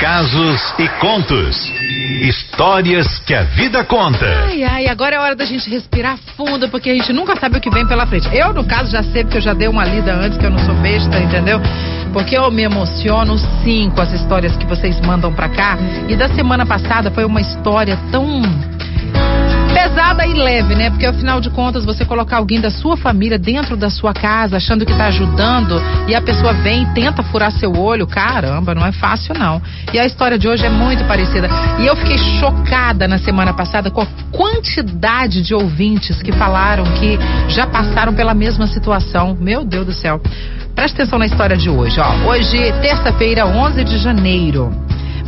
casos e contos. Histórias que a vida conta. Ai, ai, agora é hora da gente respirar fundo, porque a gente nunca sabe o que vem pela frente. Eu, no caso, já sei, porque eu já dei uma lida antes, que eu não sou besta, entendeu? Porque eu me emociono sim com as histórias que vocês mandam pra cá. E da semana passada foi uma história tão pesada e leve, né? Porque afinal de contas, você colocar alguém da sua família dentro da sua casa, achando que tá ajudando, e a pessoa vem e tenta furar seu olho, caramba, não é fácil não. E a história de hoje é muito parecida. E eu fiquei chocada na semana passada com a quantidade de ouvintes que falaram que já passaram pela mesma situação. Meu Deus do céu. Presta atenção na história de hoje, ó. Hoje, terça-feira, 11 de janeiro.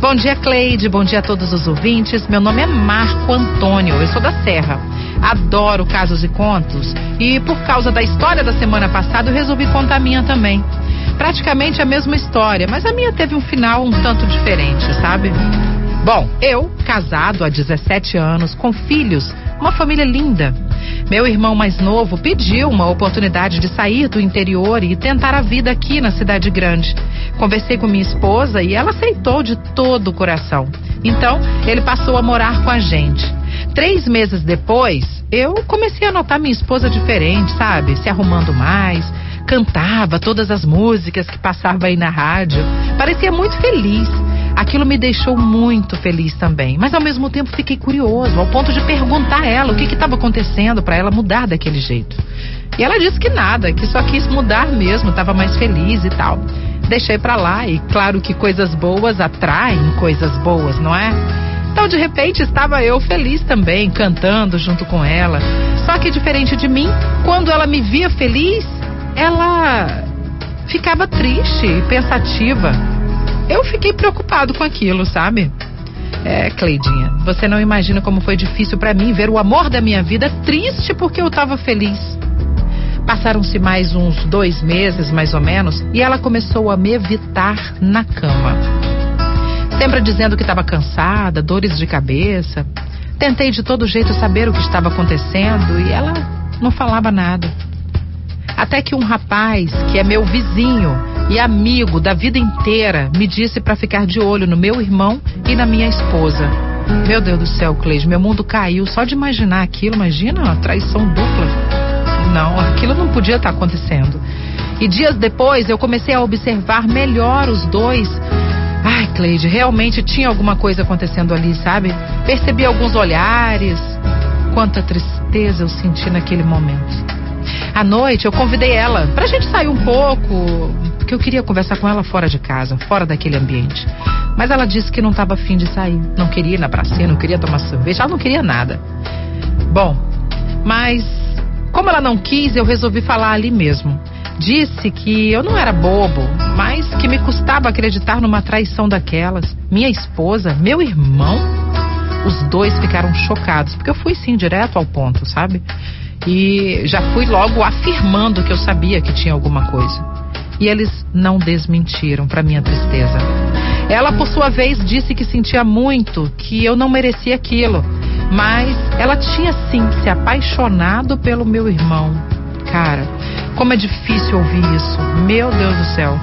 Bom dia, Cleide. Bom dia a todos os ouvintes. Meu nome é Marco Antônio. Eu sou da Serra. Adoro casos e contos. E por causa da história da semana passada, eu resolvi contar a minha também. Praticamente a mesma história, mas a minha teve um final um tanto diferente, sabe? Bom, eu, casado há 17 anos, com filhos, uma família linda. Meu irmão mais novo pediu uma oportunidade de sair do interior e tentar a vida aqui na cidade grande. Conversei com minha esposa e ela aceitou de todo o coração. Então, ele passou a morar com a gente. Três meses depois, eu comecei a notar minha esposa diferente, sabe? Se arrumando mais, cantava todas as músicas que passava aí na rádio. Parecia muito feliz. Aquilo me deixou muito feliz também, mas ao mesmo tempo fiquei curioso, ao ponto de perguntar a ela o que estava acontecendo para ela mudar daquele jeito. E ela disse que nada, que só quis mudar mesmo, estava mais feliz e tal. Deixei para lá e claro que coisas boas atraem coisas boas, não é? Então, de repente, estava eu feliz também, cantando junto com ela. Só que diferente de mim, quando ela me via feliz, ela ficava triste e pensativa. Eu fiquei preocupado com aquilo, sabe? É, Cleidinha, você não imagina como foi difícil para mim ver o amor da minha vida triste porque eu estava feliz. Passaram-se mais uns dois meses, mais ou menos, e ela começou a me evitar na cama. Sempre dizendo que estava cansada, dores de cabeça. Tentei de todo jeito saber o que estava acontecendo e ela não falava nada. Até que um rapaz, que é meu vizinho e amigo da vida inteira, me disse para ficar de olho no meu irmão e na minha esposa. Meu Deus do céu, Cleide, meu mundo caiu só de imaginar aquilo. Imagina uma traição dupla. Não, aquilo não podia estar acontecendo. E dias depois eu comecei a observar melhor os dois. Ai, Cleide, realmente tinha alguma coisa acontecendo ali, sabe? Percebi alguns olhares. Quanta tristeza eu senti naquele momento. À noite eu convidei ela pra gente sair um pouco, porque eu queria conversar com ela fora de casa, fora daquele ambiente. Mas ela disse que não estava afim de sair, não queria ir na pracinha, não queria tomar sorvete, ela não queria nada. Bom, mas como ela não quis, eu resolvi falar ali mesmo. Disse que eu não era bobo, mas que me custava acreditar numa traição daquelas. Minha esposa, meu irmão, os dois ficaram chocados, porque eu fui sim direto ao ponto, sabe? E já fui logo afirmando que eu sabia que tinha alguma coisa. E eles não desmentiram, para minha tristeza. Ela, por sua vez, disse que sentia muito, que eu não merecia aquilo. Mas ela tinha sim se apaixonado pelo meu irmão. Cara, como é difícil ouvir isso. Meu Deus do céu.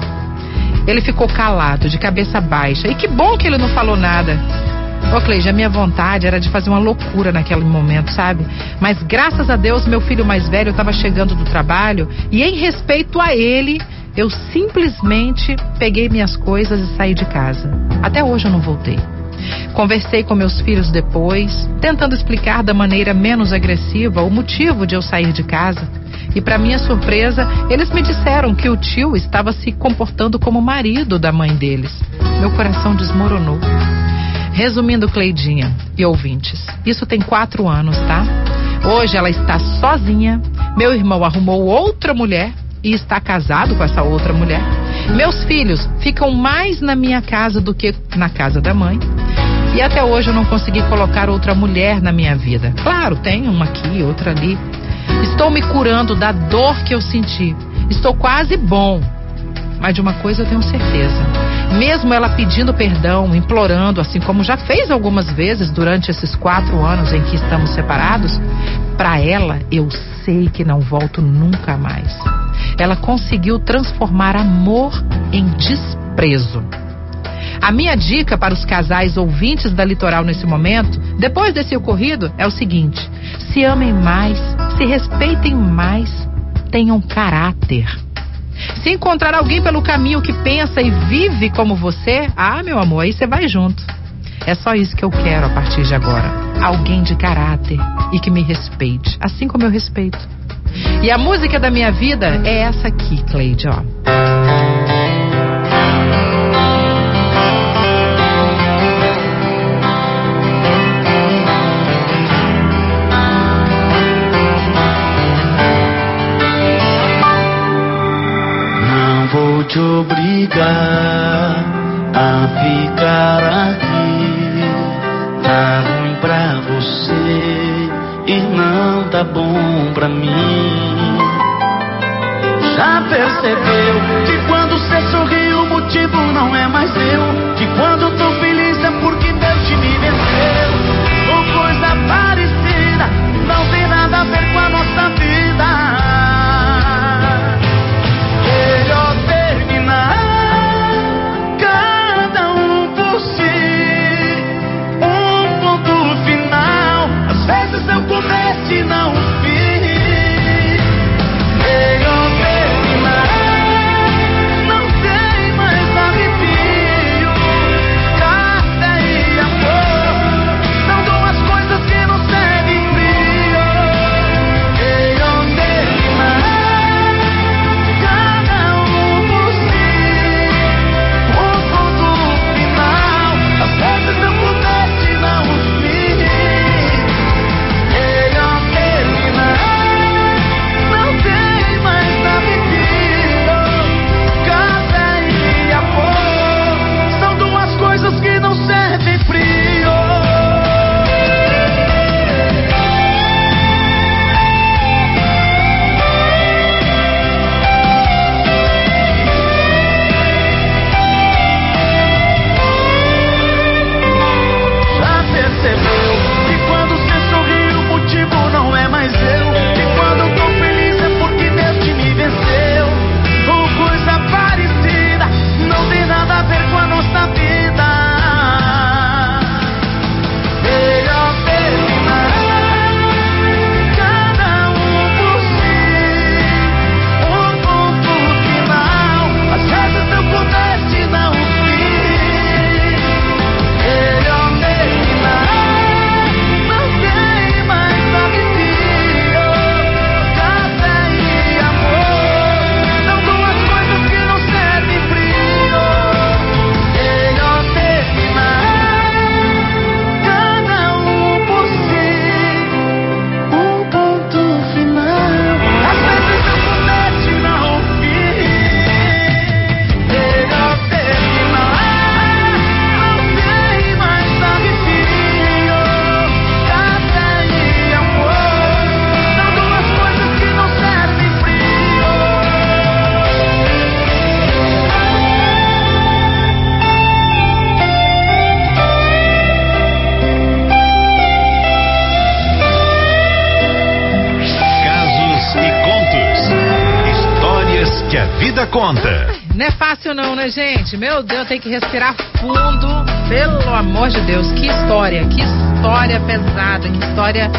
Ele ficou calado, de cabeça baixa. E que bom que ele não falou nada. Ô Cleide, a minha vontade era de fazer uma loucura naquele momento, sabe? Mas graças a Deus, meu filho mais velho estava chegando do trabalho e em respeito a ele, eu simplesmente peguei minhas coisas e saí de casa. Até hoje eu não voltei. Conversei com meus filhos depois, tentando explicar da maneira menos agressiva o motivo de eu sair de casa. E para minha surpresa, eles me disseram que o tio estava se comportando como marido da mãe deles. Meu coração desmoronou. Resumindo, Cleidinha e ouvintes, isso tem quatro anos, tá? Hoje ela está sozinha. Meu irmão arrumou outra mulher e está casado com essa outra mulher. Meus filhos ficam mais na minha casa do que na casa da mãe. E até hoje eu não consegui colocar outra mulher na minha vida. Claro, tem uma aqui, outra ali. Estou me curando da dor que eu senti. Estou quase bom. Mas de uma coisa eu tenho certeza. Mesmo ela pedindo perdão, implorando, assim como já fez algumas vezes durante esses quatro anos em que estamos separados, para ela eu sei que não volto nunca mais. Ela conseguiu transformar amor em desprezo. A minha dica para os casais ouvintes da Litoral nesse momento, depois desse ocorrido, é o seguinte: se amem mais, se respeitem mais, tenham caráter. Se encontrar alguém pelo caminho que pensa e vive como você, ah, meu amor, aí você vai junto. É só isso que eu quero a partir de agora. Alguém de caráter e que me respeite, assim como eu respeito. E a música da minha vida é essa aqui, Cleide, ó. Te obrigar a ficar aqui. Tá ruim pra você e não tá bom pra mim. Já percebeu que quando você sorri o motivo não é mais eu? Que quando conta. Não é fácil não, né, gente? Meu Deus, tem que respirar fundo. Pelo amor de Deus, que história, que história pesada, que história.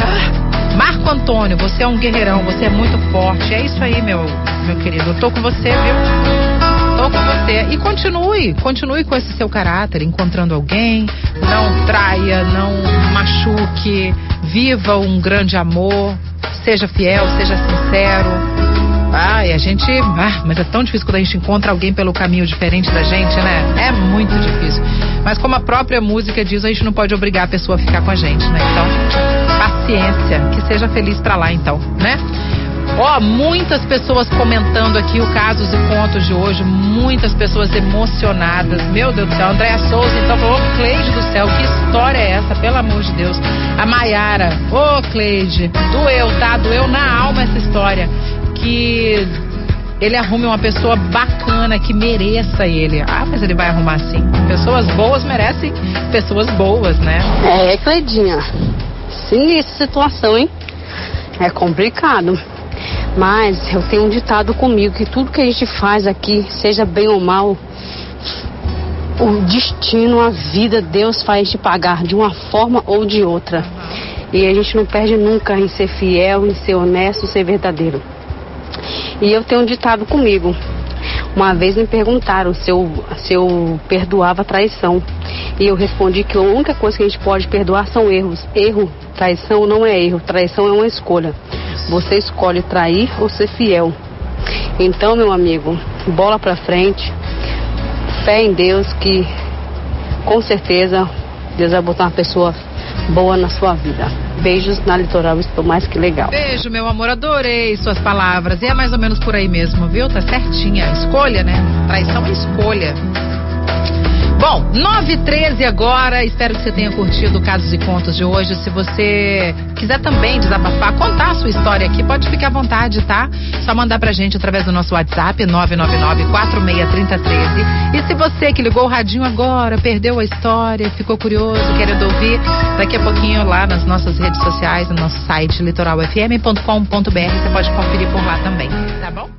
Ah, Marco Antônio, você é um guerreirão, você é muito forte. É isso aí, meu, meu querido. Eu tô com você, viu? Tô com você. E continue, continue com esse seu caráter, encontrando alguém. Não traia, não machuque. Viva um grande amor. Seja fiel, seja sincero. Ai, a gente. Ah, mas é tão difícil quando a gente encontra alguém pelo caminho diferente da gente, né? É muito difícil. Mas como a própria música diz, a gente não pode obrigar a pessoa a ficar com a gente, né? Então, paciência. Que seja feliz pra lá, então, né? Ó, muitas pessoas comentando aqui o Casos e Contos de hoje, muitas pessoas emocionadas. Meu Deus do céu, Andréa Souza então falou, ô Cleide do céu, que história é essa, pelo amor de Deus. A Maiara, ô Cleide, doeu, tá? Doeu na alma essa história. Que ele arrume uma pessoa bacana que mereça ele. Ah, mas ele vai arrumar sim. Pessoas boas merecem pessoas boas, né? É, Cleidinha. Sinistra situação, hein? É complicado. Mas eu tenho um ditado comigo que tudo que a gente faz aqui, seja bem ou mal, o destino, a vida, Deus faz te pagar de uma forma ou de outra. E a gente não perde nunca em ser fiel, em ser honesto, em ser verdadeiro. E eu tenho um ditado comigo. Uma vez me perguntaram se eu, se eu perdoava traição. E eu respondi que a única coisa que a gente pode perdoar são erros. Erro, traição não é erro, traição é uma escolha. Você escolhe trair ou ser fiel. Então, meu amigo, bola pra frente, fé em Deus que com certeza Deus vai botar uma pessoa boa na sua vida. Beijos na litoral, estou mais que legal. Beijo, meu amor, adorei suas palavras. E é mais ou menos por aí mesmo, viu? Tá certinha. Escolha, né? Traição é escolha. Bom, 9 h 13 agora. Espero que você tenha curtido o Casos e Contos de hoje. Se você quiser também desabafar, contar a sua história aqui, pode ficar à vontade, tá? Só mandar pra gente através do nosso WhatsApp, 999-463013. E se você que ligou o radinho agora, perdeu a história, ficou curioso, querendo ouvir, daqui a pouquinho lá nas nossas redes sociais, no nosso site litoralfm.com.br, você pode conferir por lá também, tá bom?